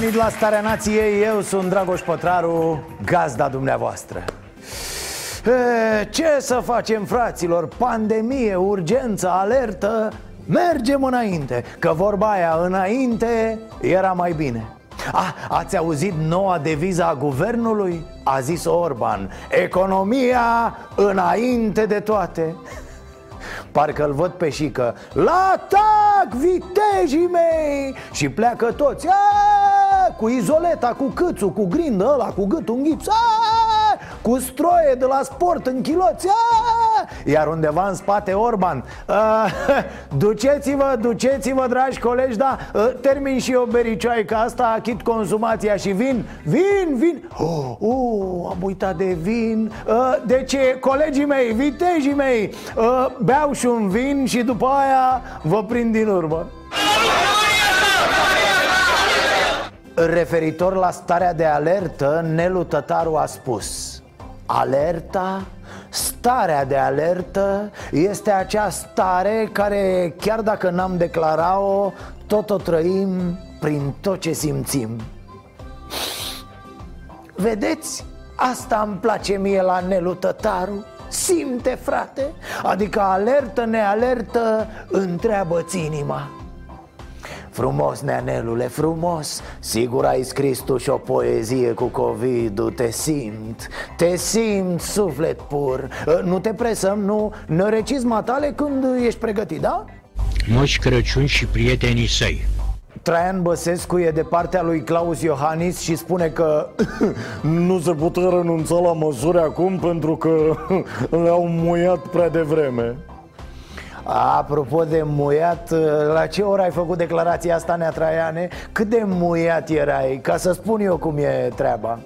venit la Starea Nației, eu sunt Dragoș Pătraru, gazda dumneavoastră e, Ce să facem, fraților? Pandemie, urgență, alertă Mergem înainte, că vorba aia înainte era mai bine Ah, ați auzit noua deviză a guvernului? A zis Orban Economia înainte de toate Parcă îl văd pe șică La atac, vitejii mei Și pleacă toți Aaaa! Cu izoleta, cu câțul, cu grindă ăla, cu gâtul în gips Aaaa! Cu stroie de la sport în chiloți Aaaa! Iar undeva în spate Orban "Ah, Duceți-vă, duceți-vă, dragi colegi Da, uh, termin și eu bericioaica asta Achit consumația și vin Vin, vin oh, oh, am uitat de vin uh, Deci, colegii mei, vitejii mei uh, Beau și un vin și după aia vă prind din urmă Referitor la starea de alertă, Nelu Tătaru a spus Alerta, starea de alertă este acea stare care, chiar dacă n-am declarat-o, tot o trăim prin tot ce simțim. Vedeți? Asta îmi place mie la Nelu Tătaru. Simte, frate? Adică alertă, nealertă, întreabă-ți inima Frumos, neanelule, frumos Sigur ai scris tu și o poezie cu covid Te simt, te simt, suflet pur Nu te presăm, nu? Ne recizi matale când ești pregătit, da? Moș Crăciun și prietenii săi Traian Băsescu e de partea lui Claus Iohannis și spune că nu se putea renunța la măsuri acum pentru că le-au muiat prea devreme. Apropo de muiat, la ce oră ai făcut declarația asta, Nea Traiane? Cât de muiat erai? Ca să spun eu cum e treaba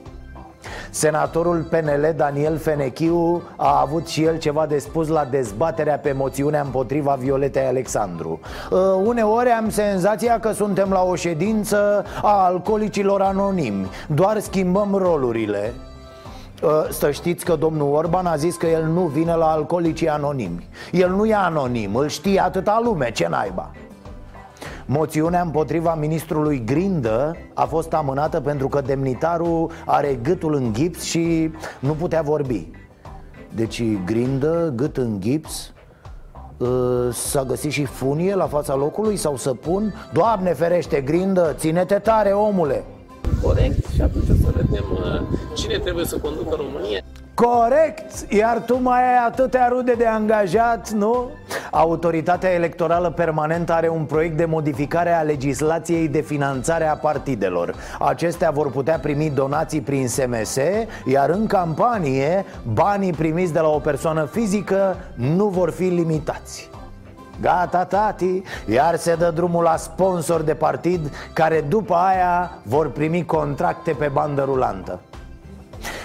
Senatorul PNL Daniel Fenechiu a avut și el ceva de spus la dezbaterea pe moțiunea împotriva Violetei Alexandru uh, Uneori am senzația că suntem la o ședință a alcoolicilor anonimi Doar schimbăm rolurile Uh, Să știți că domnul Orban a zis că el nu vine la alcoolicii anonimi. El nu e anonim, îl știe atâta lume, ce naiba. Moțiunea împotriva ministrului Grindă a fost amânată pentru că demnitarul are gâtul în gips și nu putea vorbi. Deci Grindă, gât în gips, uh, S-a găsit și funie la fața locului sau să pun? Doamne ferește, Grindă, ține-te tare, omule corect și atunci să vedem uh, cine trebuie să conducă România. Corect, iar tu mai ai atâtea rude de angajat, nu? Autoritatea Electorală Permanentă are un proiect de modificare a legislației de finanțare a partidelor Acestea vor putea primi donații prin SMS, iar în campanie banii primiți de la o persoană fizică nu vor fi limitați Gata, tati, iar se dă drumul la sponsor de partid Care după aia vor primi contracte pe bandă rulantă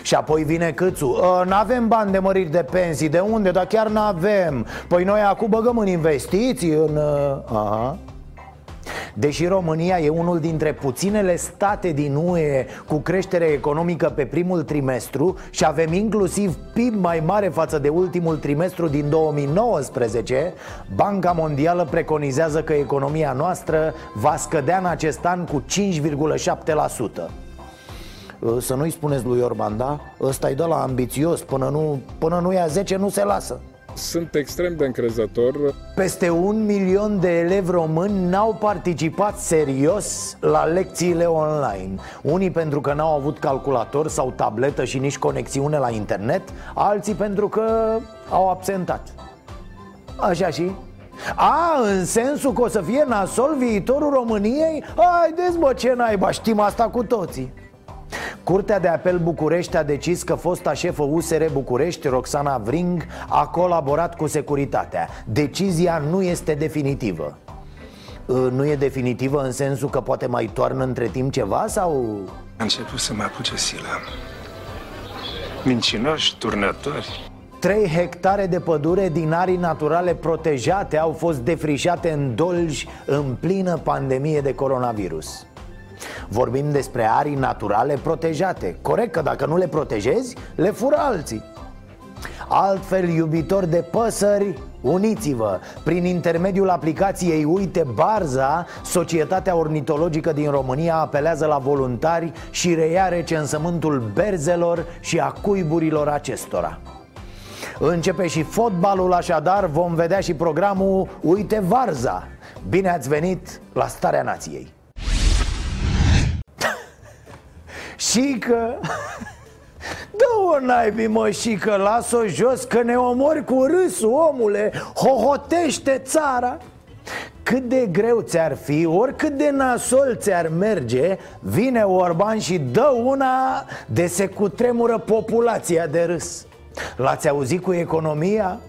și apoi vine câțu N-avem bani de măriri de pensii De unde? Dar chiar n-avem Păi noi acum băgăm în investiții În... ă, Aha. Deși România e unul dintre puținele state din UE cu creștere economică pe primul trimestru și avem inclusiv PIB mai mare față de ultimul trimestru din 2019, Banca Mondială preconizează că economia noastră va scădea în acest an cu 5,7%. Să nu-i spuneți lui Orban, da? Ăsta i dă la ambițios, până nu, până nu ia 10 nu se lasă Sunt extrem de încrezător. Peste un milion de elevi români n-au participat serios la lecțiile online Unii pentru că n-au avut calculator sau tabletă și nici conexiune la internet Alții pentru că au absentat Așa și? A, în sensul că o să fie nasol viitorul României? Haideți bă, ce naiba, știm asta cu toții Curtea de apel București a decis că fosta șefă USR București, Roxana Vring, a colaborat cu securitatea Decizia nu este definitivă Uh, Nu e definitivă în sensul că poate mai toarnă între timp ceva sau... A început să mă apuce sila. Mincinoși, turnători. 3 hectare de pădure din arii naturale protejate au fost defrișate în Dolj în plină pandemie de coronavirus Vorbim despre arii naturale protejate. Corect că dacă nu le protejezi, le fură alții. Altfel, iubitori de păsări, uniți-vă. Prin intermediul aplicației Uite Barza Societatea Ornitologică din România apelează la voluntari Și reia recensământul berzelor și a cuiburilor acestora. Începe și fotbalul, așadar vom vedea și programul Uite Varza Bine ați venit la Starea Nației Și că... Dă-o naibii mă și că las-o jos că ne omori cu râsul omule Hohotește țara. Cât de greu ți-ar fi, oricât de nasol ți-ar merge Vine Orban și dă una de se cutremură populația de râs. L-ați auzit cu economia?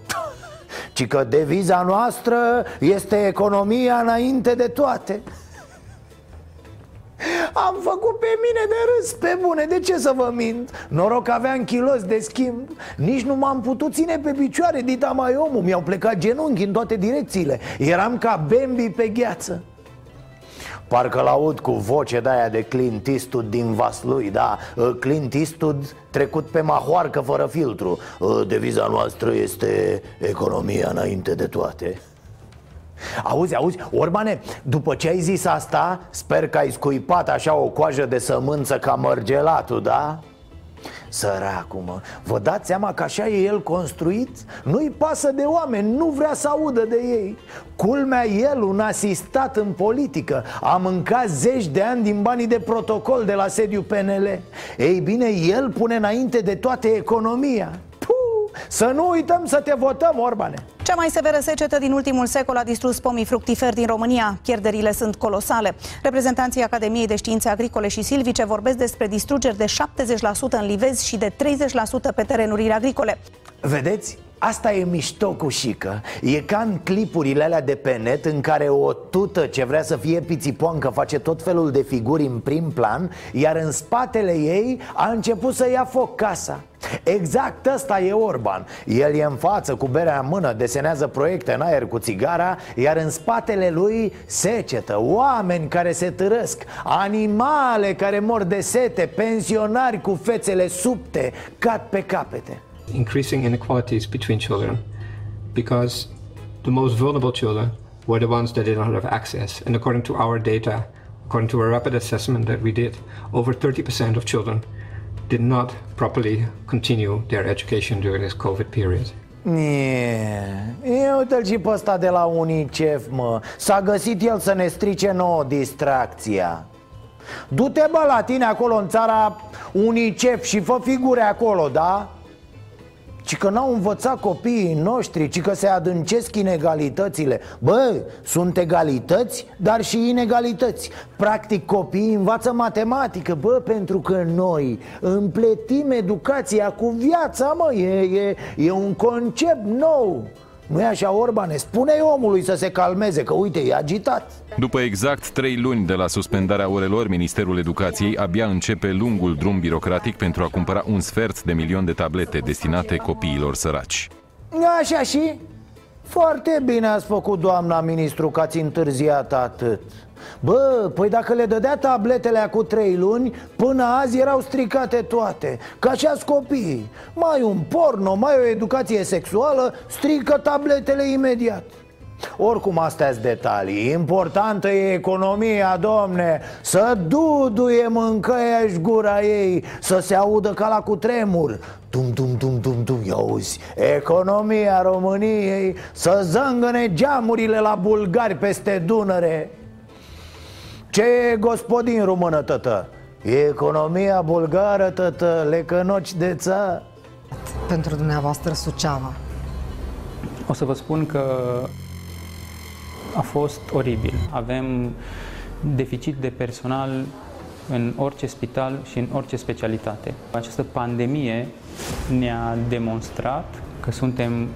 Ci că deviza noastră este economia înainte de toate am făcut pe mine de râs, pe bune, de ce să vă mint? Noroc că aveam kilos de schimb. Nici nu m-am putut ține pe picioare, dita mai omul. Mi-au plecat genunchi în toate direcțiile. Eram ca Bambi pe gheață. Parcă l-aud cu voce de-aia de Clint Eastwood din Vaslui, da? Clint Eastwood trecut pe mahoarcă fără filtru. Deviza noastră este economia înainte de toate Auzi, auzi, Orbane, după ce ai zis asta Sper că ai scuipat așa o coajă de sămânță ca mărgelatul, da? Săracul, mă, vă dați seama că așa e el construit? Nu-i pasă de oameni, nu vrea să audă de ei Culmea, el, un asistat în politică A mâncat zeci de ani din banii de protocol de la sediu PNL Ei bine, el pune înainte de toate economia să nu uităm să te votăm, Orbane Cea mai severă secetă din ultimul secol a distrus pomii fructiferi din România. Pierderile sunt colosale. Reprezentanții Academiei de Științe Agricole și Silvice vorbesc despre distrugeri de 70% în livezi și de 30% pe terenurile agricole. Vedeți? Asta e mișto cu șică. E ca în clipurile alea de pe net În care o tută ce vrea să fie pițipoancă Face tot felul de figuri în prim plan Iar în spatele ei a început să ia foc casa. Exact ăsta e Orban. El e în față cu berea în mână Desenează proiecte în aer cu țigara Iar în spatele lui secetă. Oameni care se târăsc Animale care mor de sete Pensionari cu fețele subte Cat pe capete increasing inequalities between children because the most vulnerable children were the ones that did not have access. And according to our data, according to a rapid assessment that we did, over 30% of children did not properly continue their education during this COVID period. Nie, e, uite-l și pe ăsta de la UNICEF, mă S-a găsit el să ne strice nouă distracția Du-te, bă, la tine acolo în țara UNICEF și fă figure acolo, da? Ci că n-au învățat copiii noștri, ci că se adâncesc inegalitățile. Bă, sunt egalități, dar și inegalități. Practic copiii învață matematică, bă, pentru că noi împletim educația cu viața, mă, e, e, e un concept nou nu e așa, Orbane? spune omului să se calmeze, că uite, e agitat După exact trei luni de la suspendarea orelor, Ministerul Educației abia începe lungul drum birocratic pentru a cumpăra un sfert de milion de tablete destinate copiilor săraci. Așa și? Foarte bine ați făcut, doamna ministru, că ați întârziat atât Bă, păi dacă le dădea tabletele cu trei luni Până azi erau stricate toate Ca așa copiii. Mai un porno, mai o educație sexuală Strică tabletele imediat. Oricum astea sunt detalii. Importantă e economia, domne. Să duduie mâncăia și gura ei Să se audă ca la cutremur. Tum, tum, tum, tum, tum, ia auzi Economia României Să zângăne geamurile la bulgari peste Dunăre ce e gospodin română, tătă? E economia bulgară, tătă, lecănoci de ța Pentru dumneavoastră Suceava O să vă spun că a fost oribil Avem deficit de personal în orice spital și în orice specialitate. Această pandemie ne-a demonstrat că suntem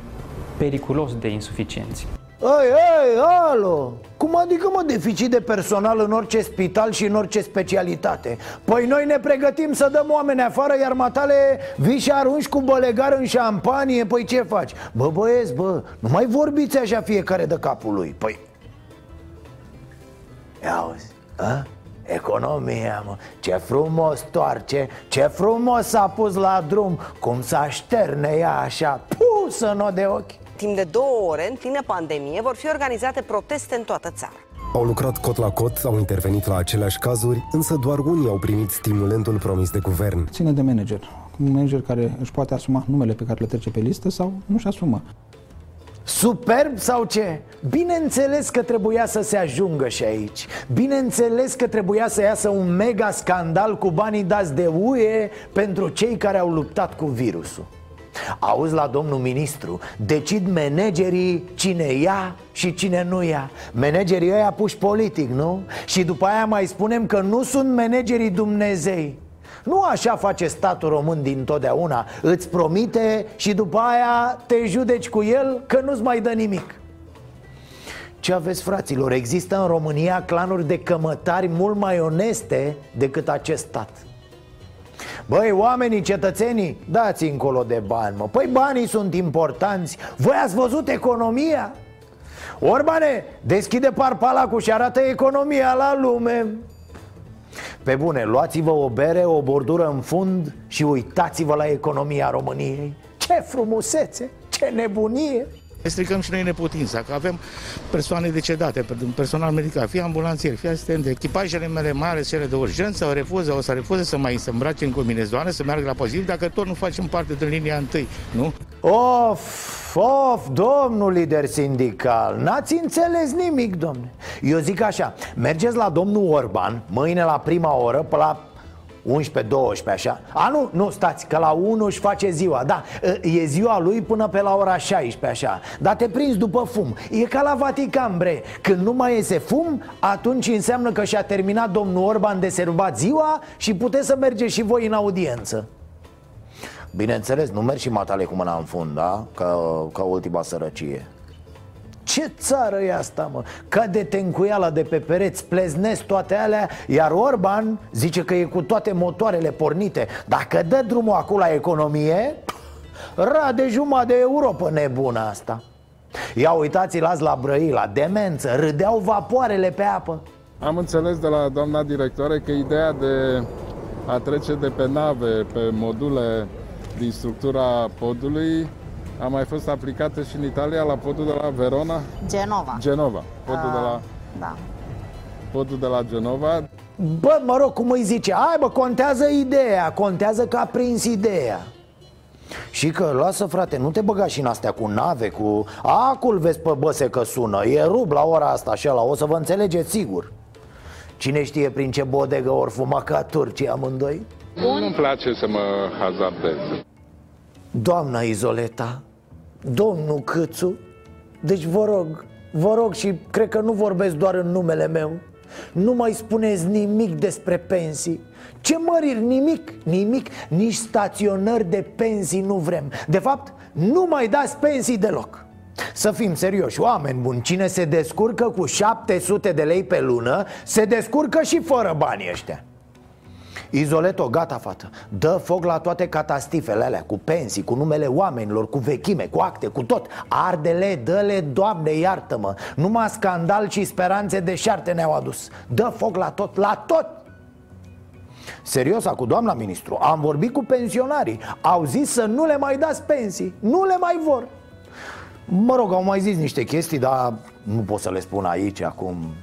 periculos de insuficienți. Ei, ei, alo! Cum adică, mă, deficit de personal în orice spital și în orice specialitate? Păi noi ne pregătim să dăm oameni afară, iar matale vii și arunci cu bălegar în șampanie, păi ce faci? Bă, băieți, bă, nu mai vorbiți așa fiecare de capul lui Păi... Ia auzi, a? Economia, mă, ce frumos toarce, ce frumos s-a pus la drum Cum să așterne ea așa, pusă n de ochi Timp de două ore, în plină pandemie, vor fi organizate proteste în toată țara. Au lucrat cot la cot, au intervenit la aceleași cazuri, însă doar unii au primit stimulentul promis de guvern. Ține de manager. Un manager care își poate asuma numele pe care le trece pe listă sau nu-și asumă. Superb sau ce? Bineînțeles că trebuia să se ajungă și aici Bineînțeles că trebuia să iasă un mega scandal cu banii dați de UE pentru cei care au luptat cu virusul Auzi la domnul ministru, decid managerii cine ia și cine nu ia. Managerii ăia puși politic, nu? Și după aia mai spunem că nu sunt managerii Dumnezei. Nu așa face statul român din totdeauna Îți promite și după aia te judeci cu el că nu-ți mai dă nimic. Ce aveți, fraților? Există în România clanuri de cămătari mult mai oneste decât acest stat Băi, oamenii, cetățenii, dați încolo de bani, mă. Păi banii sunt importanți. Voi ați văzut economia? Orbane, deschide parpalacul și arată economia la lume. Pe bune, luați-vă o bere, o bordură în fund și uitați-vă la economia României. Ce frumusețe, ce nebunie stricăm și noi neputința, că avem persoane decedate, personal medical, fie ambulanțieri, fie asistente, echipajele mele mai ales cele de urgență, o refuză, o să refuze să mai se îmbrace în combinazoane, să meargă la pozitiv, dacă tot nu facem parte din linia întâi, nu? Of, of, domnul lider sindical, n-ați înțeles nimic, domne Eu zic așa, mergeți la domnul Orban, mâine la prima oră, pe la 11-12 așa? A, nu, nu, stați, că la 1 își face ziua Da, e ziua lui până pe la ora 16 așa. Dar te prinzi după fum. E ca la Vatican, bre. Când nu mai iese fum, atunci înseamnă că și-a terminat domnul Orban de servat ziua Și puteți să mergeți și voi în audiență. Bineînțeles, nu mergi și matale cu mâna în fund, da? Ca, ca ultima sărăcie ce țară e asta, mă? Cade tencuiala de pe pereți, pleznesc toate alea Iar Orban zice că e cu toate motoarele pornite. Dacă dă drumul acolo la economie Rade jumătate de Europa nebună asta. Ia uitați-l azi la Brăila, demență, râdeau vapoarele pe apă. Am înțeles de la doamna directoare că ideea de a trece de pe nave, pe module din structura podului a mai fost aplicată și în Italia la podul de la Verona? Genova. Genova. Podul uh, de la... Da. Podul de la Genova. Bă, mă rog, cum îi zice? Hai, bă, contează ideea, contează că a prins ideea. Și că, lasă frate, nu te băga și în astea cu nave, cu... Acul vezi pe băse că sună, e rub la ora asta și la o să vă înțelegeți sigur Cine știe prin ce bodegă ori fuma ca turcii amândoi? Nu-mi place să mă hazardez Doamna Izoleta, Domnul Câțu Deci vă rog, vă rog și cred că nu vorbesc doar în numele meu Nu mai spuneți nimic despre pensii. Ce măriri? Nimic, nimic Nici staționări de pensii nu vrem. De fapt, nu mai dați pensii deloc. Să fim serioși, oameni buni, cine se descurcă cu 700 de lei pe lună Se descurcă și fără banii ăștia Izoleto, gata, fată. Dă foc la toate catastifele alea Cu pensii, cu numele oamenilor, cu vechime, cu acte, cu tot. Ardele, dă-le, Doamne, iartă-mă. Numai scandal și speranțe deșarte ne-au adus. Dă foc la tot, la tot! Serios, cu doamna ministru Am vorbit cu pensionarii. Au zis să nu le mai dați pensii Nu le mai vor. Mă rog, au mai zis niște chestii, dar nu pot să le spun aici acum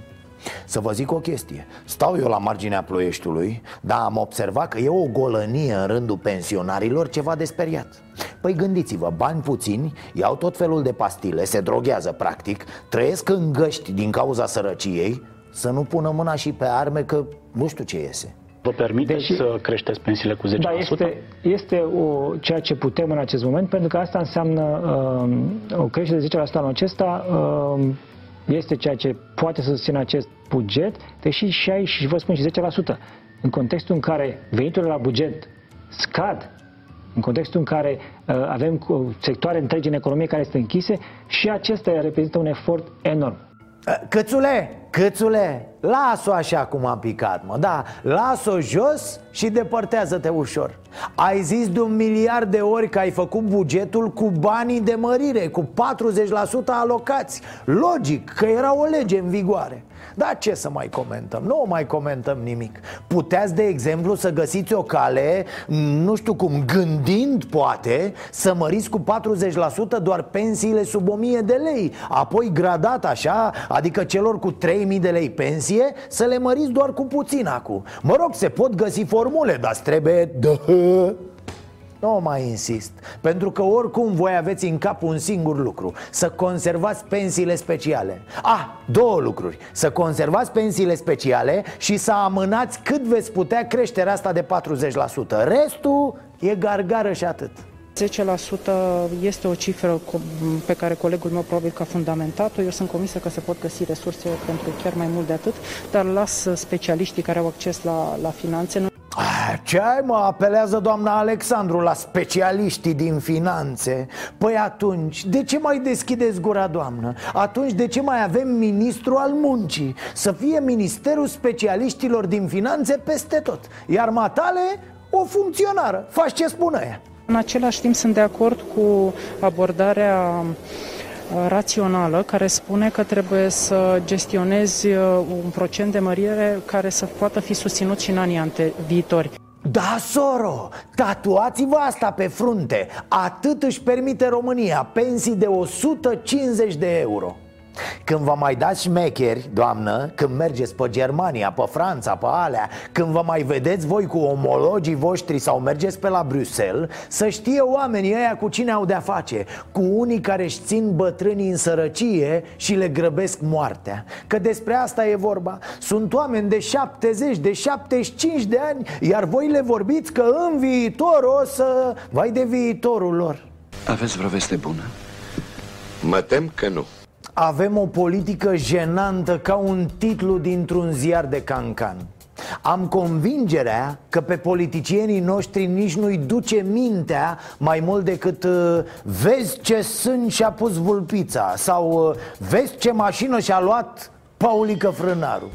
să vă zic o chestie. Stau eu la marginea ploieștiului Dar am observat că e o golănie în rândul pensionarilor ceva de speriat. Păi gândiți-vă, bani puțini, iau tot felul de pastile, se droghează practic Trăiesc în găști din cauza sărăciei Să nu pună mâna și pe arme că nu știu ce iese. Vă permiteți Deși, să creșteți pensiile cu 10%? Da, este, este o, ceea ce putem în acest moment, pentru că asta înseamnă uh, o creștere de 10% anul acesta, uh, este ceea ce poate să susțină acest buget, deși și aici, și vă spun și 10%. în contextul în care veniturile la buget scad, în contextul în care uh, avem cu- sectoare întregi în economie care sunt închise, și acesta reprezintă un efort enorm. Cățule, cățule, las-o așa cum a picat, mă Da, las-o jos și depărtează-te ușor. Ai zis de un miliard de ori că ai făcut bugetul cu banii de mărire Cu 40% alocați. Logic, că era o lege în vigoare dar ce să mai comentăm? Nu mai comentăm nimic. Puteți, de exemplu, să găsiți o cale, nu știu cum, gândind, poate Să măriți cu 40% doar pensiile sub 1000 de lei. Apoi gradat așa, adică celor cu 3000 de lei pensie Să le măriți doar cu puțin acum. Mă rog, se pot găsi formule, dar îți trebuie dă nu mai insist Pentru că oricum voi aveți în cap un singur lucru Să conservați pensiile speciale Ah, două lucruri Să conservați pensiile speciale Și să amânați cât veți putea creșterea asta de 40% Restul e gargară și atât 10% este o cifră co- pe care colegul meu probabil că a fundamentat-o. Eu sunt convinsă că se pot găsi resurse pentru chiar mai mult de atât, dar las specialiștii care au acces la, la finanțe. Nu Ah, Ce ai mă, apelează doamna Alexandru la specialiștii din finanțe Păi atunci, de ce mai deschideți gura, doamnă? Atunci de ce mai avem ministru al muncii? Să fie ministerul specialiștilor din finanțe peste tot Iar matale, o funcționară, faci ce spune ea În același timp sunt de acord cu abordarea uh, rațională care spune că trebuie să gestionezi uh, un procent de mărire care să poată fi susținut și în anii ante- viitori. Da, soro, tatuați-vă asta pe frunte Atât își permite România Pensii de 150 de euro când vă mai dați șmecheri, doamnă, când mergeți pe Germania, pe Franța, pe alea Când vă mai vedeți voi cu omologii voștri sau mergeți pe la Bruxelles Să știe oamenii ăia cu cine au de-a face Cu unii care își țin bătrânii în sărăcie și le grăbesc moartea Că despre asta e vorba Sunt oameni de 70, de 75 de ani Iar voi le vorbiți că în viitor o să... Vai de viitorul lor Aveți vreo veste bună? Mă tem că nu. Avem o politică jenantă ca un titlu dintr-un ziar de cancan. Am convingerea că pe politicienii noștri nici nu-i duce mintea mai mult decât uh, Vezi ce sân și-a pus vulpița Sau uh, vezi ce mașină și-a luat Paulică Frânaru.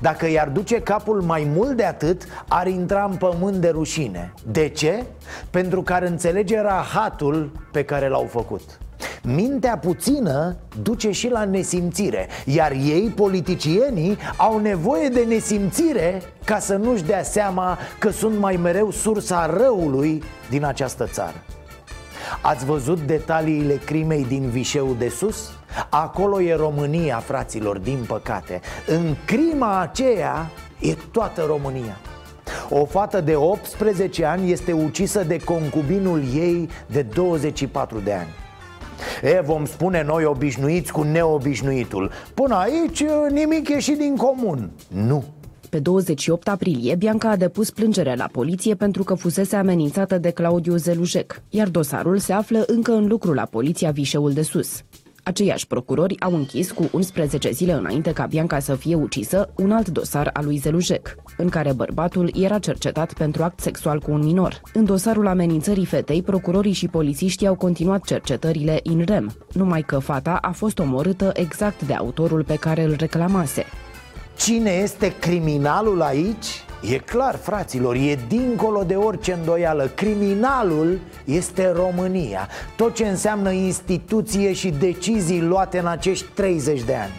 Dacă i-ar duce capul mai mult de atât, ar intra în pământ de rușine. De ce? Pentru că ar înțelege rahatul pe care l-au făcut Mintea puțină duce și la nesimțire Iar ei, politicienii, au nevoie de nesimțire Ca să nu-și dea seama că sunt mai mereu sursa răului din această țară. Ați văzut detaliile crimei din Vișeu de sus? Acolo e România, fraților, din păcate. În crima aceea e toată România. O fată de 18 ani este ucisă de concubinul ei de 24 de ani E, vom spune noi obișnuiți cu neobișnuitul. Până aici nimic e și din comun. Nu, Pe 28 aprilie, Bianca a depus plângere la poliție pentru că fusese amenințată de Claudiu Zelujec, iar dosarul se află încă în lucru la poliția Vișeul de Sus. Aceiași procurori au închis cu 11 zile înainte ca Bianca să fie ucisă un alt dosar al lui Zelujec, în care bărbatul era cercetat pentru act sexual cu un minor. În dosarul amenințării fetei, procurorii și polițiștii au continuat cercetările in rem, numai că fata a fost omorâtă exact de autorul pe care îl reclamase. Cine este criminalul aici? E clar, fraților, e dincolo de orice îndoială. Criminalul este România. Tot ce înseamnă instituție și decizii luate în acești 30 de ani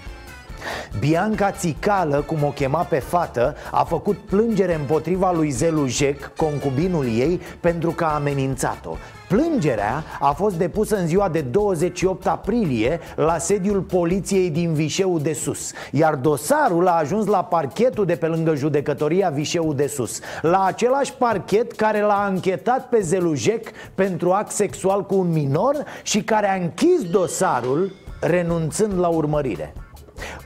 Bianca Țicală, cum o chema pe fată, a făcut plângere împotriva lui Zelu Jec, concubinul ei, pentru că a amenințat-o. Plângerea a fost depusă în ziua de 28 aprilie la sediul poliției din Vișeu de Sus Iar dosarul a ajuns la parchetul de pe lângă judecătoria Vișeu de Sus La același parchet care l-a anchetat pe Zelujec pentru act sexual cu un minor Și care a închis dosarul renunțând la urmărire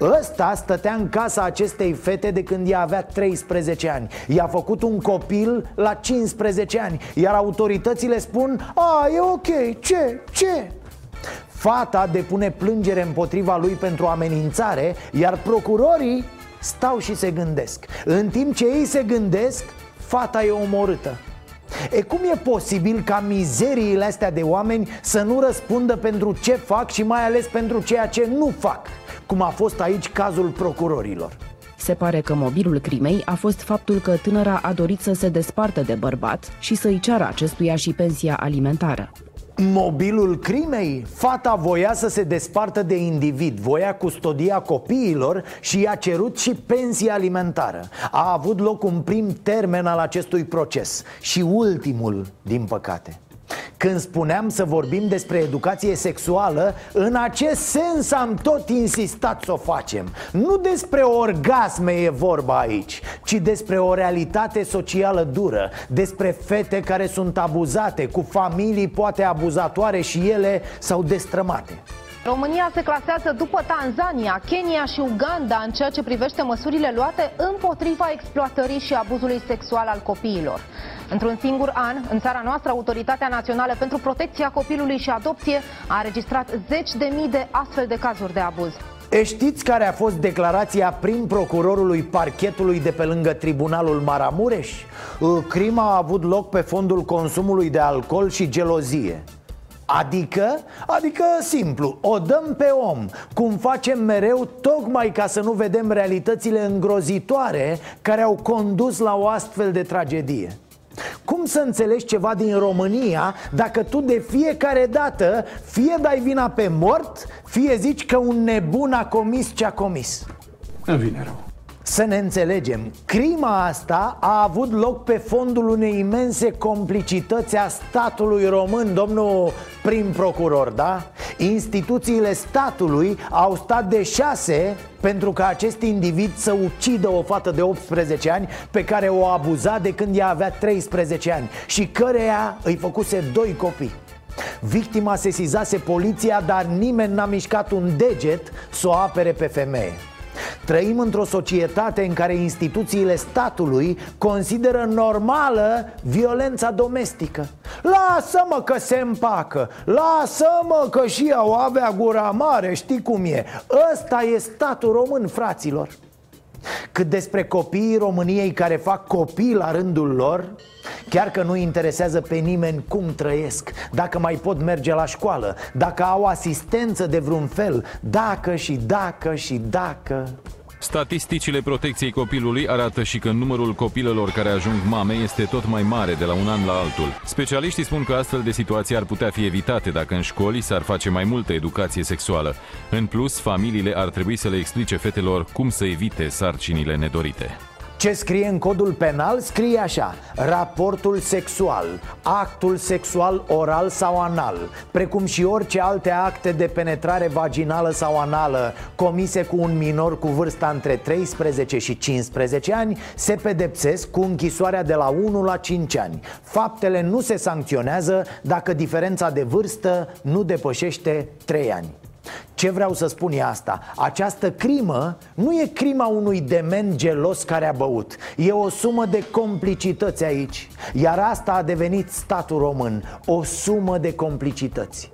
Ăsta stătea în casa acestei fete de când ea avea 13 ani. I-a făcut un copil la 15 ani Iar autoritățile spun A, e ok, ce, ce? Fata depune plângere împotriva lui pentru amenințare Iar procurorii stau și se gândesc. În timp ce ei se gândesc, fata e omorâtă E cum e posibil ca mizeriile astea de oameni să nu răspundă pentru ce fac și mai ales pentru ceea ce nu fac Cum a fost aici cazul procurorilor se pare că mobilul crimei a fost faptul că tânăra a dorit să se despartă de bărbat și să-i ceară acestuia și pensia alimentară. Mobilul crimei? Fata voia să se despartă de individ, voia custodia copiilor și i-a cerut și pensie alimentară A avut loc un prim termen al acestui proces și ultimul, din păcate când spuneam să vorbim despre educație sexuală, în acest sens am tot insistat să o facem Nu despre orgasme e vorba aici, ci despre o realitate socială dură Despre fete care sunt abuzate, cu familii poate abuzatoare și ele sau destrămate România se clasează după Tanzania, Kenya și Uganda în ceea ce privește măsurile luate împotriva exploatării și abuzului sexual al copiilor. Într-un singur an, în țara noastră, Autoritatea Națională pentru Protecția Copilului și Adopție a înregistrat zeci de mii de astfel de cazuri de abuz. E știți care a fost declarația prin procurorului parchetului de pe lângă tribunalul Maramureș? Crima a avut loc pe fondul consumului de alcool și gelozie Adică? Adică simplu, o dăm pe om Cum facem mereu tocmai ca să nu vedem realitățile îngrozitoare Care au condus la o astfel de tragedie cum să înțelegi ceva din România dacă tu de fiecare dată fie dai vina pe mort, fie zici că un nebun a comis ce a comis? Îmi vine rău. Să ne înțelegem, crima asta a avut loc pe fondul unei imense complicități a statului român, domnul prim procuror, da? Instituțiile statului au stat de șase pentru ca acest individ să ucidă o fată de 18 ani pe care o abuza de când ea avea 13 ani și căreia îi făcuse doi copii. Victima sesizase poliția, dar nimeni n-a mișcat un deget să o apere pe femeie. Trăim într-o societate în care instituțiile statului consideră normală violența domestică. Lasă-mă că se împacă Lasă-mă că și eu avea gura mare, știi cum e. Ăsta e statul român, fraților cât despre copiii României care fac copii la rândul lor Chiar că nu interesează pe nimeni cum trăiesc Dacă mai pot merge la școală Dacă au asistență de vreun fel Dacă și dacă și dacă Statisticile protecției copilului arată și că numărul copilelor care ajung mame este tot mai mare de la un an la altul. Specialiștii spun că astfel de situații ar putea fi evitate dacă în școli s-ar face mai multă educație sexuală. În plus, familiile ar trebui să le explice fetelor cum să evite sarcinile nedorite. Ce scrie în codul penal? Scrie așa Raportul sexual, actul sexual oral sau anal Precum și orice alte acte de penetrare vaginală sau anală Comise cu un minor cu vârsta între 13 și 15 ani Se pedepsesc cu închisoarea de la 1 la 5 ani Faptele nu se sancționează dacă diferența de vârstă nu depășește 3 ani ce vreau să spun e asta. Această crimă nu e crima unui dement gelos care a băut. E o sumă de complicități aici. Iar asta a devenit statul român. O sumă de complicități.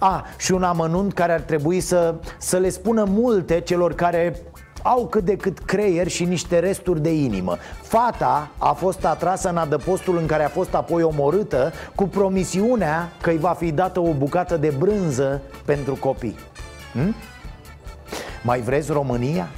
A, și un amănunt care ar trebui să, să le spună multe celor care au cât de cât creier și niște resturi de inimă Fata a fost atrasă în adăpostul în care a fost apoi omorâtă Cu promisiunea că îi va fi dată o bucată de brânză pentru copii hm? Mai vreți România?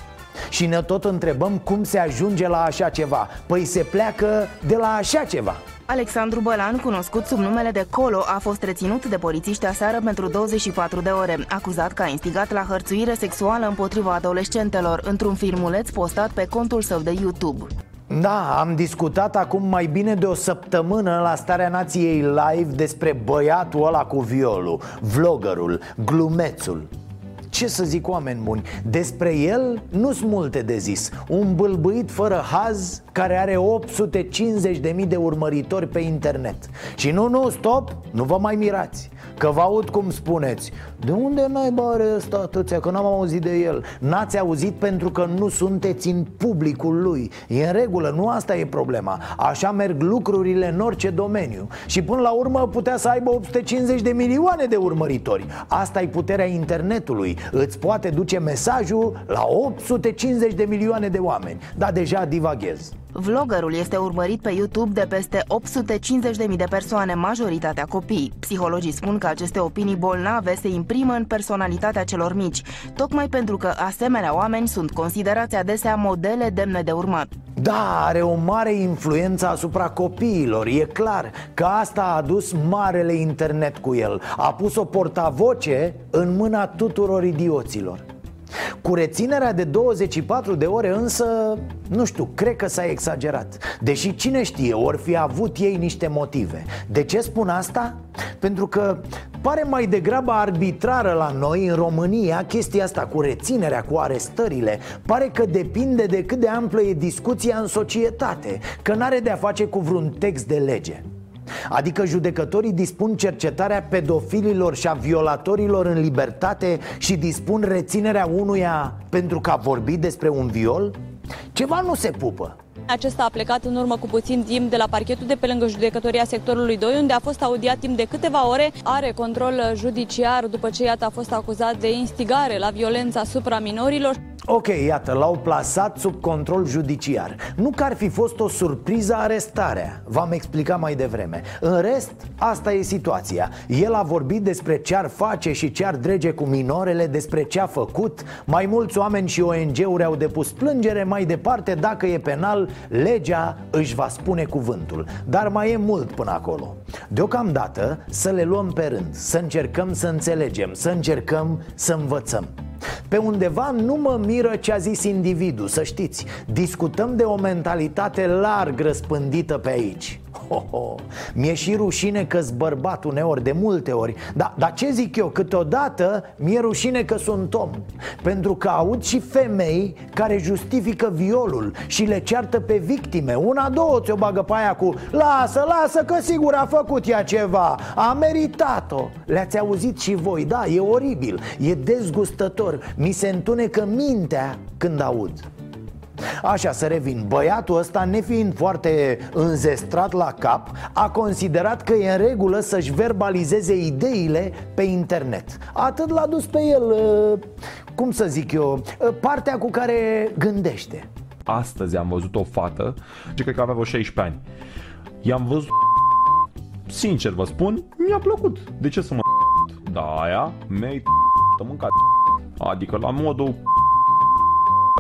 Și ne tot întrebăm cum se ajunge la așa ceva Păi se pleacă de la așa ceva Alexandru Bălan, cunoscut sub numele de Colo, a fost reținut de polițiști aseară pentru 24 de ore, acuzat că a instigat la hărțuire sexuală împotriva adolescentelor într-un filmuleț postat pe contul său de YouTube. Da, am discutat acum mai bine de o săptămână la Starea Nației Live despre băiatul ăla cu violul, vloggerul, glumețul ce să zic oameni buni, despre el nu sunt multe de zis. Un bâlbâit fără haz care are 850.000 de urmăritori pe internet. Și nu, nu, stop, nu vă mai mirați Că vă aud cum spuneți. De unde n-ai are ăsta atâția? Că n-am auzit de el. N-ați auzit pentru că nu sunteți în publicul lui. E în regulă, nu asta e problema. Așa merg lucrurile în orice domeniu. Și până la urmă putea să aibă 850 de milioane de urmăritori. Asta e puterea internetului Îți poate duce mesajul la 850 de milioane de oameni. Dar deja divaghez Vloggerul este urmărit pe YouTube de peste 850.000 de persoane, majoritatea copii. Psihologii spun că aceste opinii bolnave se imprimă în personalitatea celor mici, tocmai pentru că asemenea oameni sunt considerați adesea modele demne de urmat. Da, are o mare influență asupra copiilor E clar că asta a adus marele internet cu el A pus o portavoce în mâna tuturor idioților cu reținerea de 24 de ore însă, nu știu, cred că s-a exagerat. Deși cine știe, ori fi avut ei niște motive. De ce spun asta? Pentru că pare mai degrabă arbitrară la noi în România chestia asta cu reținerea, cu arestările. Pare că depinde de cât de amplă e discuția în societate Că n-are de-a face cu vreun text de lege Adică judecătorii dispun cercetarea pedofililor și a violatorilor în libertate și dispun reținerea unuia pentru că a vorbit despre un viol? Ceva nu se pupă. Acesta a plecat în urmă cu puțin timp de la parchetul de pe lângă judecătoria sectorului 2, unde a fost audiat timp de câteva ore. Are control judiciar după ce iată a fost acuzat de instigare la violența asupra minorilor. Ok, iată, l-au plasat sub control judiciar Nu că ar fi fost o surpriză arestarea V-am explicat mai devreme În rest, asta e situația El a vorbit despre ce ar face și ce ar drege cu minorele Despre ce a făcut Mai mulți oameni și ONG-uri au depus plângere Mai departe, dacă e penal, legea își va spune cuvântul Dar mai e mult până acolo. Deocamdată să le luăm pe rând Să încercăm să înțelegem Să încercăm să învățăm. Pe undeva nu mă miră ce a zis individul, să știți. Discutăm de o mentalitate larg răspândită pe aici ho, ho. Mi-e și rușine că s bărbat uneori, de multe ori. Dar da, ce zic eu, câteodată mi-e rușine că sunt om. Pentru că aud și femei care justifică violul Și le ceartă pe victime. Una, două ți-o bagă pe aia cu Lasă, lasă că sigur a făcut ea ceva. A meritat-o. Le-ați auzit și voi, da, e oribil. E dezgustător. Mi se întunecă mintea când aud Așa, să revin. Băiatul ăsta, nefiind foarte înzestrat la cap A considerat că e în regulă să-și verbalizeze ideile pe internet. Atât l-a dus pe el, uh, cum să zic eu, uh, partea cu care gândește. Astăzi am văzut o fată, ce cred că avea vreo 16 ani. I-am văzut Sincer vă spun, mi-a plăcut. De ce să mă Da, aia merită mâncat Adică la modul Păi,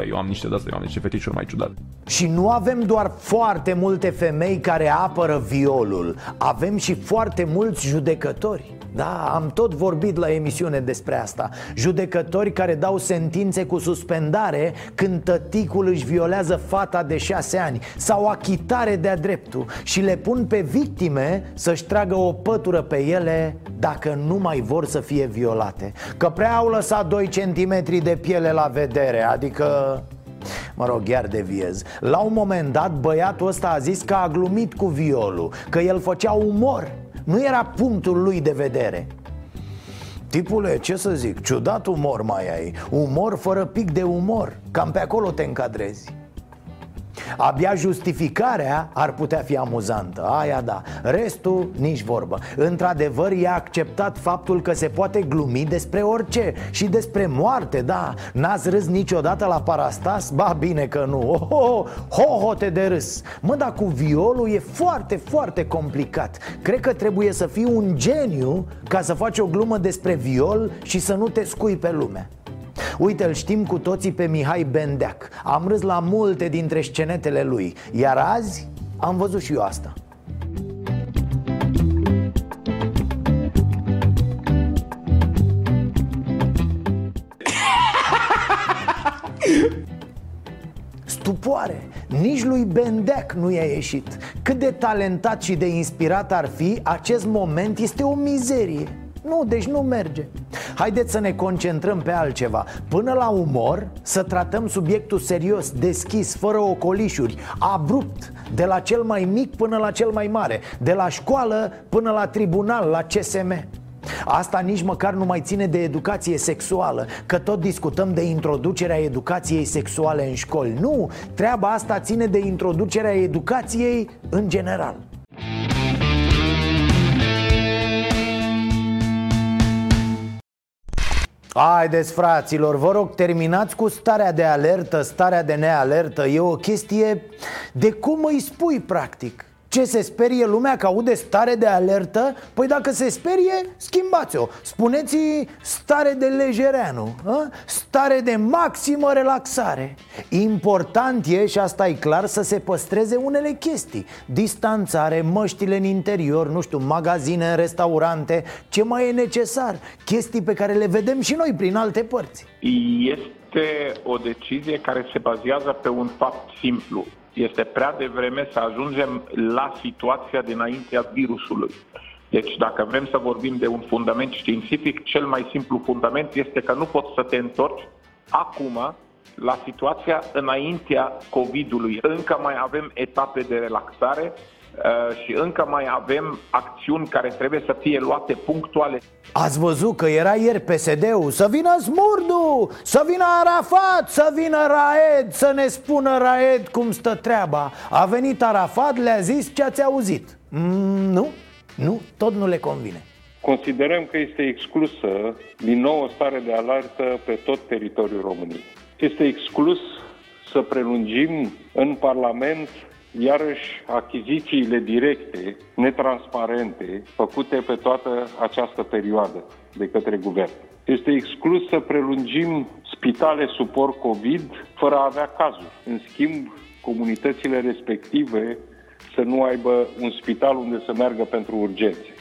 eu am niște de-astea, eu am niște fetișuri mai ciudate. Și nu avem doar foarte multe femei care apără violul Avem și foarte mulți judecători da, am tot vorbit la emisiune despre asta. Judecători care dau sentințe cu suspendare Când tăticul își violează fata de șase ani Sau achitare de-a dreptul Și le pun pe victime să-și tragă o pătură pe ele Dacă nu mai vor să fie violate. Că prea au lăsat 2 cm de piele la vedere Adică mă rog, iar de viez. La un moment dat băiatul ăsta a zis că a glumit cu violul Că el făcea umor nu era punctul lui de vedere. Tipule, ce să zic, ciudat umor mai ai. Umor fără pic de umor. Cam pe acolo te încadrezi Abia justificarea ar putea fi amuzantă. Aia da, restul nici vorbă. Într-adevăr i-a acceptat faptul că se poate glumi despre orice Și despre moarte, da. N-ați râs niciodată la parastas? Ba bine că nu. Oh, oh, Hohote de râs. Mă, dar cu violul e foarte, foarte complicat. Cred că trebuie să fii un geniu Ca să faci o glumă despre viol Și să nu te scui pe lume Uite, îl știm cu toții pe Mihai Bendeac. Am râs la multe dintre scenetele lui. Iar azi am văzut și eu asta. Stupoare! Nici lui Bendeac nu i-a ieșit. Cât de talentat și de inspirat ar fi Acest moment este o mizerie nu, deci nu merge. Haideți să ne concentrăm pe altceva. Până la umor, să tratăm subiectul serios, deschis, fără ocolișuri Abrupt, de la cel mai mic până la cel mai mare De la școală până la tribunal, la CSM Asta nici măcar nu mai ține de educație sexuală Că tot discutăm de introducerea educației sexuale în școli. Nu, treaba asta ține de introducerea educației în general Haideți fraților, vă rog, terminați cu starea de alertă, starea de nealertă. E o chestie de cum îi spui practic ce se sperie lumea că aude stare de alertă? Păi dacă se sperie, schimbați-o spuneți stare de lejereanu a? Stare de maximă relaxare Important e, și asta e clar, să se păstreze unele chestii Distanțare, măștile în interior, nu știu, magazine, restaurante Ce mai e necesar? Chestii pe care le vedem și noi prin alte părți Este o decizie care se bazează pe un fapt simplu este prea devreme să ajungem la situația dinaintea virusului. Deci dacă vrem să vorbim de un fundament științific, cel mai simplu fundament este că nu poți să te întorci acum la situația înaintea COVID-ului. Încă mai avem etape de relaxare, Uh, și încă mai avem acțiuni care trebuie să fie luate punctuale. Ați văzut că era ieri PSD-ul Să vină Smurdu, să vină Arafat, să vină Raed! Să ne spună Raed cum stă treaba. A venit Arafat, le-a zis ce ați auzit. Mm, Nu, nu, tot nu le convine. Considerăm că este exclusă din nou o stare de alertă pe tot teritoriul României. Este exclus să prelungim în Parlament Iarăși, achizițiile directe, netransparente, făcute pe toată această perioadă de către guvern. Este exclus să prelungim spitale suport COVID fără a avea cazuri. În schimb, comunitățile respective să nu aibă un spital unde să meargă pentru urgențe.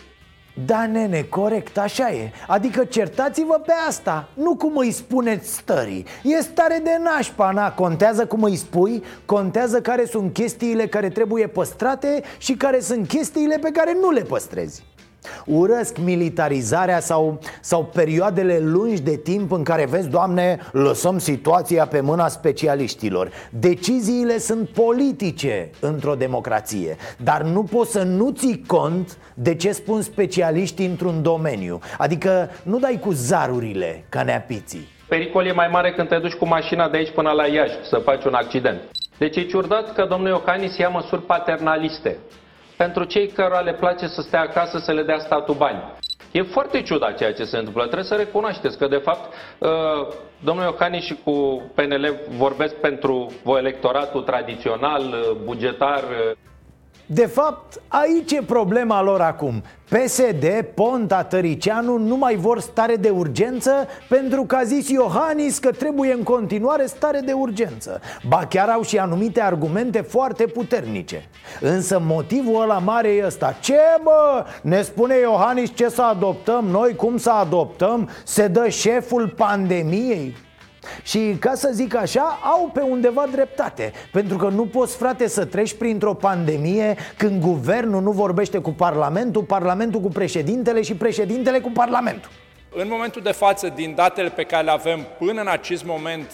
Da, nene, corect, așa e. Adică certați-vă pe asta Nu cum îi spuneți stării. E stare de nașpa, na, contează cum îi spui Contează care sunt chestiile care trebuie păstrate Și care sunt chestiile pe care nu le păstrezi Urăsc militarizarea sau, sau perioadele lungi de timp în care vezi, Doamne, lăsăm situația pe mâna specialiștilor. Deciziile sunt politice într-o democrație Dar nu poți să nu ții cont de ce spun specialiștii într-un domeniu. Adică nu dai cu zarurile ca neapiții. Pericol e mai mare când te duci cu mașina de aici până la Iași să faci un accident. Deci e ciudat că domnul Iohannis ia măsuri paternaliste pentru cei care le place să stea acasă să le dea statul bani. E foarte ciudat ceea ce se întâmplă. Trebuie să recunoașteți că, de fapt, uh, domnul Iocani și cu PNL vorbesc pentru electoratul tradițional, uh, bugetar, uh, de fapt, aici e problema lor acum PSD, Ponta, Tăricianu nu mai vor stare de urgență Pentru că a zis Iohannis că trebuie în continuare stare de urgență Ba chiar au și anumite argumente foarte puternice Însă motivul ăla mare e ăsta Ce bă? Ne spune Iohannis ce să adoptăm noi, cum să adoptăm? Se dă șeful pandemiei? Și ca să zic așa, au pe undeva dreptate Pentru că nu poți, frate, să treci printr-o pandemie Când guvernul nu vorbește cu parlamentul Parlamentul cu președintele și președintele cu parlamentul. În momentul de față, din datele pe care le avem până în acest moment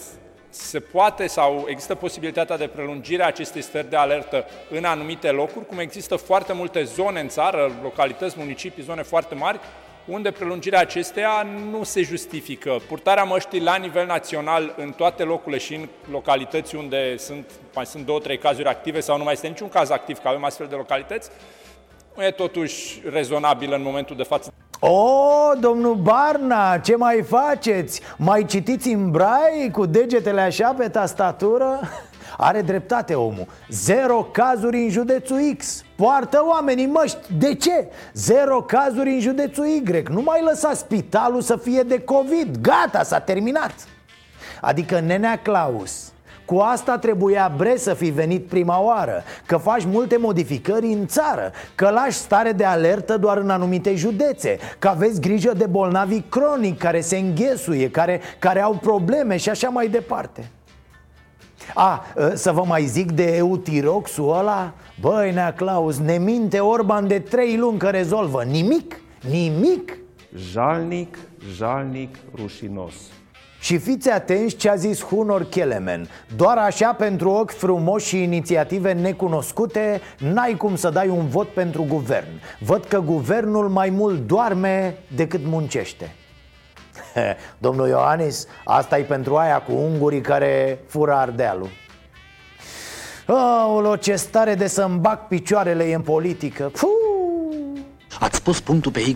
se poate sau există posibilitatea de prelungire a acestei stări de alertă în anumite locuri, cum există foarte multe zone în țară, localități, municipii, zone foarte mari, unde prelungirea acesteia nu se justifică. Purtarea măștii la nivel național în toate locurile și în localități unde sunt, mai sunt două, trei cazuri active sau nu mai este niciun caz activ, că avem astfel de localități, nu e totuși rezonabil în momentul de față. O, domnul Barna, ce mai faceți? Mai citiți în brai cu degetele așa pe tastatură? Are dreptate omul. Zero cazuri în județul X. Poartă oamenii măști. De ce? Zero cazuri în județul Y. Nu mai lăsa spitalul să fie de COVID. Gata, s-a terminat. Adică nenea Claus cu asta trebuia bre să fi venit prima oară Că faci multe modificări în țară Că lași stare de alertă doar în anumite județe Că aveți grijă de bolnavi cronic care se înghesuie Care, care au probleme și așa mai departe a, ă, să vă mai zic de Eutiroxul ăla? Băi, Nea Claus, ne minte Orban de trei luni că rezolvă. Nimic, nimic. Jalnic, jalnic, rușinos. Și fiți atenți ce a zis Hunor Kelemen. Doar așa pentru ochi frumoși și inițiative necunoscute N-ai cum să dai un vot pentru guvern. Văd că guvernul mai mult doarme decât muncește Domnul Ioanis, asta e pentru aia cu ungurii care fură ardealul Aolo, ce stare de să-mi bag picioarele în politică Puh! Ați pus punctul pe Y.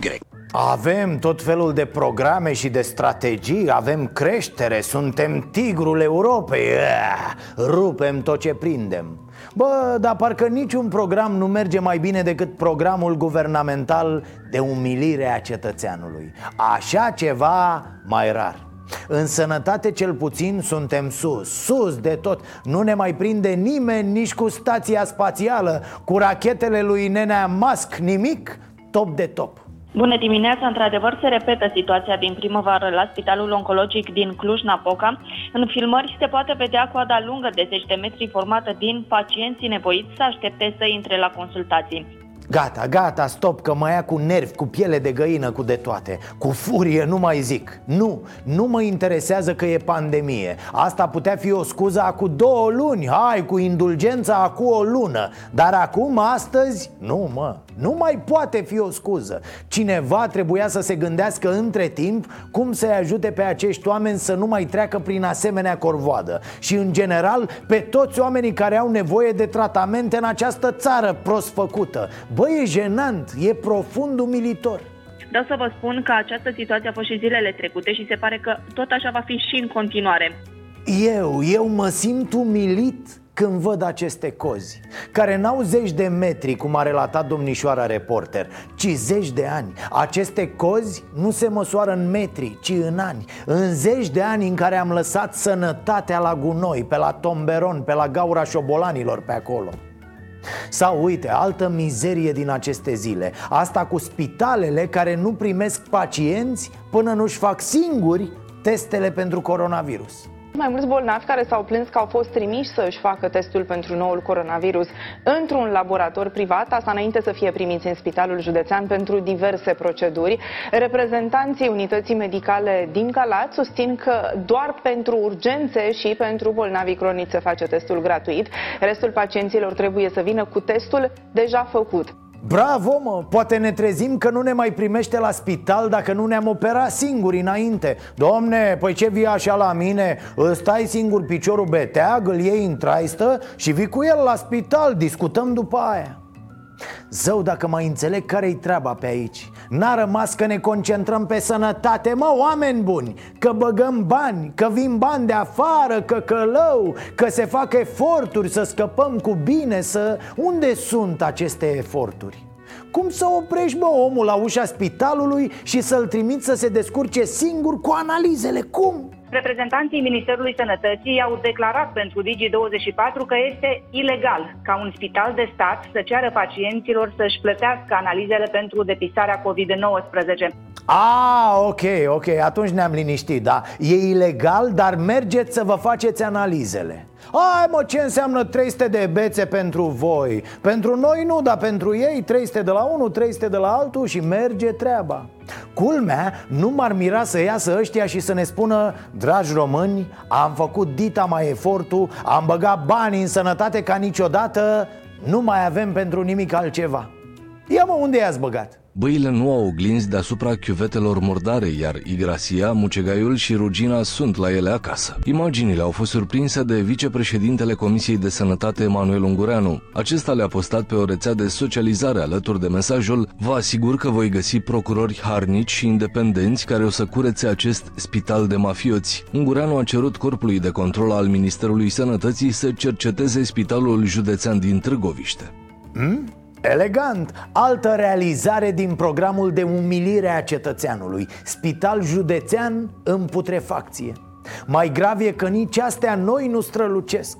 Avem tot felul de programe și de strategii, avem creștere, suntem tigrul Europei, Ea, rupem tot ce prindem. Bă, dar parcă niciun program nu merge mai bine decât programul guvernamental de umilire a cetățeanului. Așa ceva mai rar. În sănătate cel puțin suntem sus, sus de tot Nu ne mai prinde nimeni nici cu stația spațială Cu rachetele lui Nenea Musk, nimic Top de top Bună dimineața! Într-adevăr, se repetă situația din primăvară la Spitalul Oncologic din Cluj-Napoca. În filmări se poate vedea coada lungă de 10 de metri formată din pacienții nevoiți să aștepte să intre la consultații. Gata, gata, stop, că mai ia cu nervi, cu piele de găină, cu de toate. Cu furie, nu mai zic. Nu, nu mă interesează că e pandemie. Asta putea fi o scuză acum două luni. Hai, cu indulgența acum o lună. Dar acum, astăzi, nu mă. Nu mai poate fi o scuză. Cineva trebuia să se gândească între timp Cum să-i ajute pe acești oameni să nu mai treacă prin asemenea corvoadă. Și în general pe toți oamenii care au nevoie de tratamente în această țară prost făcută Bă, e jenant, e profund umilitor. Vreau să vă spun că această situație a fost și zilele trecute și se pare că tot așa va fi și în continuare. Eu, eu mă simt umilit când văd aceste cozi Care n-au zeci de metri, cum a relatat domnișoara reporter Ci zeci de ani. Aceste cozi nu se măsoară în metri, ci în ani. În zeci de ani în care am lăsat sănătatea la gunoi Pe la tomberon, pe la gaura șobolanilor pe acolo sau uite, altă mizerie din aceste zile. Asta cu spitalele care nu primesc pacienți până nu-și fac singuri testele pentru coronavirus mai mulți bolnavi care s-au plâns că au fost trimiși să își facă testul pentru noul coronavirus într-un laborator privat, asta înainte să fie primiți în Spitalul Județean pentru diverse proceduri. Reprezentanții unității medicale din Galați susțin că doar pentru urgențe și pentru bolnavii cronici se face testul gratuit. Restul pacienților trebuie să vină cu testul deja făcut. Bravo, mă! Poate ne trezim că nu ne mai primește la spital dacă nu ne-am operat singuri înainte Domne, păi ce vii așa la mine? Îți stai singur piciorul beteag, îl iei în traistă și vii cu el la spital, discutăm după aia Zău dacă mai înțeleg care-i treaba pe aici N-a rămas că ne concentrăm pe sănătate, mă, oameni buni Că băgăm bani, că vin bani de afară, că călău Că se fac eforturi să scăpăm cu bine, să... Unde sunt aceste eforturi? Cum să oprești, bă, omul la ușa spitalului și să-l trimiți să se descurce singur cu analizele? Cum? Reprezentanții Ministerului Sănătății au declarat pentru Digi24 că este ilegal ca un spital de stat să ceară pacienților să-și plătească analizele pentru depistarea COVID-19. Ah, ok, ok, atunci ne-am liniștit, da E ilegal, dar mergeți să vă faceți analizele Ai mă, ce înseamnă 300 de bețe pentru voi? Pentru noi nu, dar pentru ei 300 de la unul, 300 de la altul și merge treaba Culmea, nu m-ar mira să iasă ăștia și să ne spună Dragi români, am făcut dita mai efortul Am băgat bani în sănătate ca niciodată Nu mai avem pentru nimic altceva Ia mă, unde i-ați băgat? Băile nu au oglinzi deasupra chiuvetelor murdare, iar Igrasia, Mucegaiul și Rugina sunt la ele acasă. Imaginile au fost surprinse de vicepreședintele Comisiei de Sănătate Emanuel Ungureanu. Acesta le-a postat pe o rețea de socializare alături de mesajul Vă asigur că voi găsi procurori harnici și independenți care o să curețe acest spital de mafioți. Ungureanu a cerut Corpului de Control al Ministerului Sănătății să cerceteze spitalul județean din Târgoviște. Hmm? Elegant! Altă realizare din programul de umilire a cetățeanului Spital județean în putrefacție. Mai grav e că nici astea noi nu strălucesc.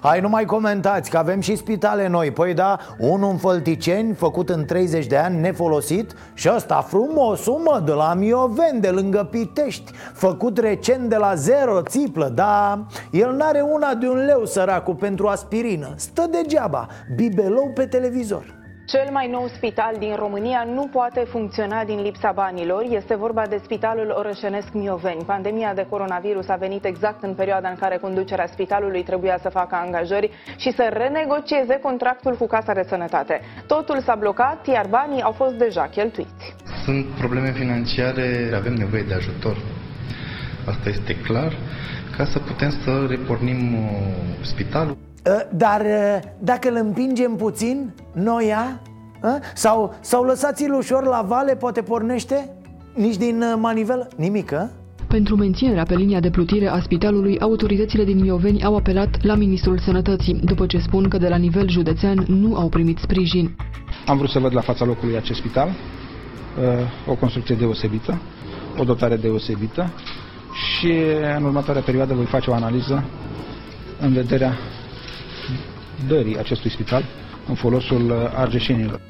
Hai nu mai comentați că avem și spitale noi. Păi da, unul în Fălticeni, făcut în 30 de ani, nefolosit Și ăsta frumos, mă, de la Mioven, de lângă Pitești Făcut recent de la zero țiplă, da El n-are una de un leu săracul pentru aspirină. Stă degeaba, bibelou pe televizor cel mai nou spital din România nu poate funcționa din lipsa banilor. Este vorba de Spitalul Orășenesc Mioveni. Pandemia de coronavirus a venit exact în perioada în care conducerea spitalului trebuia să facă angajări și să renegocieze contractul cu Casa de Sănătate. Totul s-a blocat, iar banii au fost deja cheltuiți. Sunt probleme financiare, avem nevoie de ajutor. Asta este clar, ca să putem să repornim uh, spitalul. Ă, dar ă, dacă îl împingem puțin, noia, A? Sau, sau lăsați-l ușor la vale, poate pornește? Nici din uh, manivelă? Nimic, a? Pentru menținerea pe linia de plutire a spitalului, autoritățile din Mioveni au apelat la Ministrul Sănătății, după ce spun că de la nivel județean nu au primit sprijin. Am vrut să văd la fața locului acest spital, uh, o construcție deosebită, o dotare deosebită și în următoarea perioadă voi face o analiză în vederea dării acestui spital în folosul uh, argeșenilor.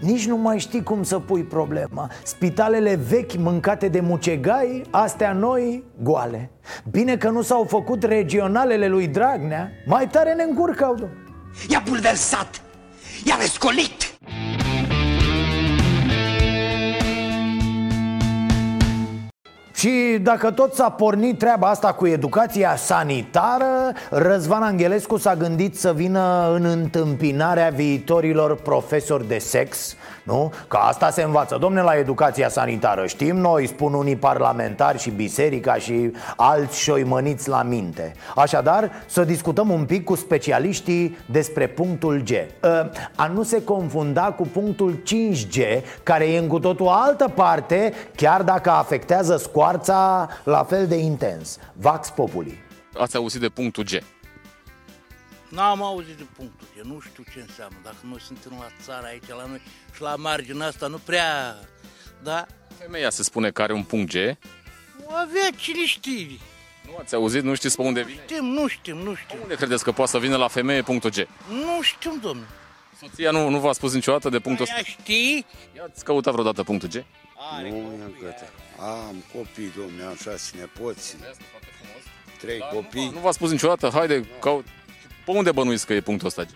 Nici nu mai știi cum să pui problema. Spitalele vechi mâncate de mucegai, astea noi goale. Bine că nu s-au făcut regionalele lui Dragnea. Mai tare ne încurcau, domnule I-a bulversat, i-a răscolit Și dacă tot s-a pornit treaba asta cu educația sanitară Răzvan Angelescu s-a gândit să vină în întâmpinarea viitorilor profesori de sex nu? Că asta se învață, domne, la educația sanitară Știm noi, spun unii parlamentari și biserica și alți șoimăniți la minte. Așadar, să discutăm un pic cu specialiștii despre punctul G. Ă, A nu se confunda cu punctul 5G Care e în cu totul altă parte Chiar dacă afectează scoarța la fel de intens. Vax Populi. Ați auzit de punctul G. N-am auzit de punctul G, nu știu ce înseamnă. Dacă noi suntem la țară aici, la noi și la marginea asta, nu prea... Da? Femeia se spune că are un punct G. O avea cine știe. Nu ați auzit, nu știți pe unde vine? Știm, nu știm, nu știm. Unde credeți că poate să vină la femeie punctul G? Nu știm, domnule. Soția nu, nu v-a spus niciodată de punctul ăsta? Ea știi? Ați căutat vreodată punctul G? Are Nu mi-am gătat. Am copii, domne, am șase nepoți. Trei copii. Nu v-a spus niciodată? Haide, caut. Pe unde bănuiți că e punctul ăsta G?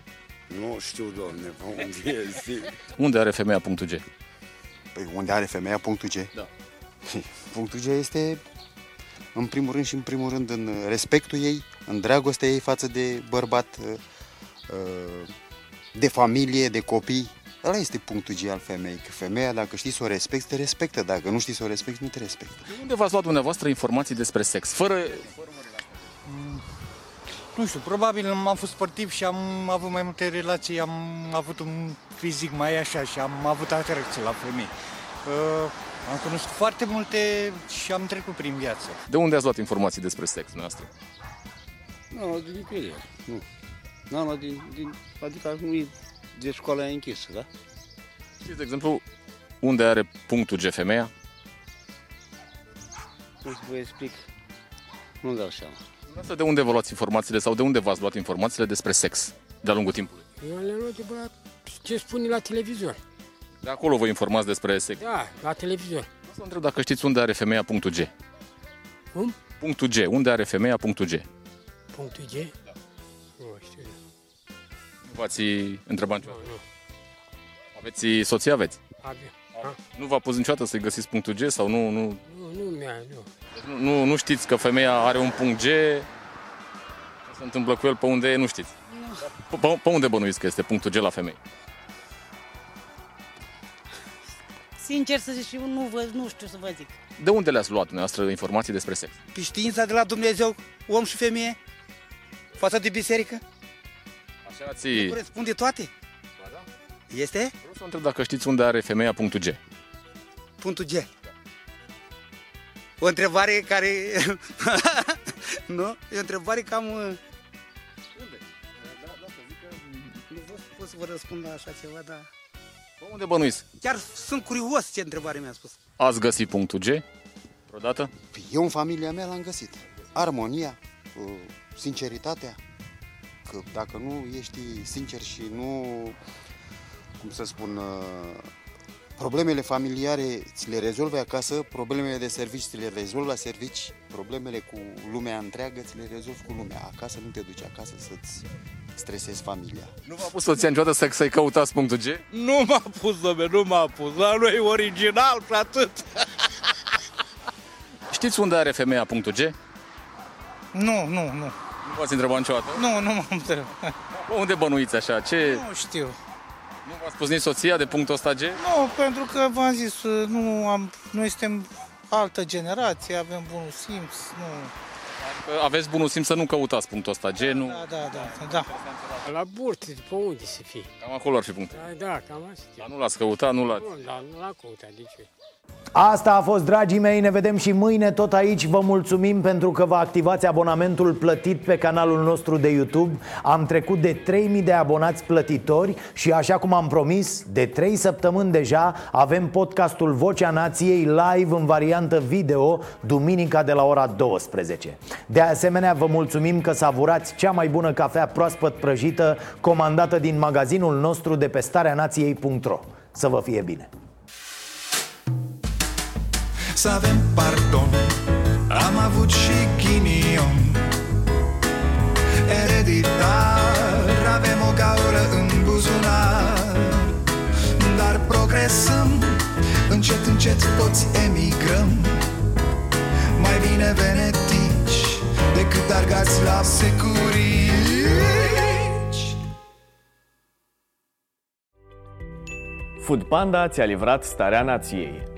Nu știu, domne, pe unde este. Unde are femeia punctul G? Păi unde are femeia punctul G? Da. Punctul G este, în primul rând și în primul rând, în respectul ei, în dragostea ei față de bărbat, uh, de familie, de copii. Ăla este punctul G al femeii, că femeia, dacă știi să o respecti, te respectă. Dacă nu știi să o respecti, nu te respectă. De unde v-ați luat dumneavoastră informații despre sex? Fără... Nu știu, probabil am fost sportiv și am avut mai multe relații, am avut un fizic mai așa și am avut atracție la femei. Uh, am cunoscut foarte multe și am trecut prin viață. De unde ați luat informații despre sex noastră? Nu, din nicăieri. Nu. Nu, nu, din, din, adică nu e de școala aia închisă, da? Știți, de exemplu, unde are punctul G femeia? Nu știu, vă explic. Nu dau seama. Asta de unde vă luați informațiile sau de unde v-ați luat informațiile despre sex de-a lungul timpului? Eu le-am luat de la ce spune la televizor. De acolo vă informați despre sex. Da, la televizor. Să întreb dacă știți unde are femeia punctul G. Cum? Punctul G. Unde are femeia punctul G? Punctul G? Da. Nu știu. Nu v-ați întrebat niciodată? Nu, nu. Aveți soție, aveți? Avem. Ha? Nu v-a pus niciodată să-i găsiți punctul G sau nu? Nu, Nu, nu mi-a, nu. nu, nu, nu știți că femeia are un punct G? Ce se întâmplă cu el pe unde e, nu știți. Pe, pe, pe unde bănuiți că este punctul G la femei? Sincer să zic, și eu nu, vă, nu știu să vă zic. De unde le-ați luat dumneavoastră informații despre sex? Pe știința de la Dumnezeu, om și femeie, față de biserică, Așa ați... nu corespunde toate. Este? Vreau să vă întreb dacă știți unde are femeia punctul G. Punctul G. O întrebare care... nu? E o întrebare cam... uh, Nu vă pot să vă răspund la așa ceva, dar... Pe unde bănuiți? Chiar sunt curios ce întrebare mi-a spus. Ați găsit punctul G? Vreodată? Păi Eu în familia mea l-am găsit. Armonia, uh, sinceritatea. Că dacă nu ești sincer și nu, cum să spun, uh, problemele familiare ți le rezolvi acasă, problemele de servici ți le rezolvi la servici, problemele cu lumea întreagă ți le rezolvi cu lumea. Acasă nu te duci acasă să-ți stresezi familia. Nu v-a pus soția niciodată să, să-i căutați punctul G? Nu m-a pus, domne, nu m-a pus. La noi e original și atât. Știți unde are femeia punctul G? Nu, nu, nu. Nu v-ați întrebat niciodată? Nu, nu m-am întrebat. Pe unde bănuiți așa? Ce... Nu știu. Nu v-a spus nici soția de punctul ăsta G? Nu, pentru că v-am zis, nu am, noi suntem altă generație, avem bunul simț, nu. Aveți bunul simț să nu căutați punctul ăsta, genul. Da, da, da, da. La burtă, pe unde să fie? Cam acolo ar fi punctul. Da, da, cam asta. Dar nu l-ați căutat, nu l-ați... Nu, da, nu l-a căutat, de ce? Asta a fost, dragii mei, ne vedem și mâine tot aici Vă mulțumim pentru că vă activați abonamentul plătit pe canalul nostru de YouTube Am trecut de 3000 de abonați plătitori Și așa cum am promis, de 3 săptămâni deja Avem podcastul Vocea Nației live în variantă video Duminica de la ora 12 De asemenea, vă mulțumim că savurați cea mai bună cafea proaspăt prăjită Comandată din magazinul nostru de pe stareanației.ro Să vă fie bine! să avem pardon Am avut și ghinion. Ereditar, avem o gaură în buzunar. Dar progresăm, încet, încet toți emigrăm. Mai bine venetici decât argați la securici. Food Panda ți-a livrat starea nației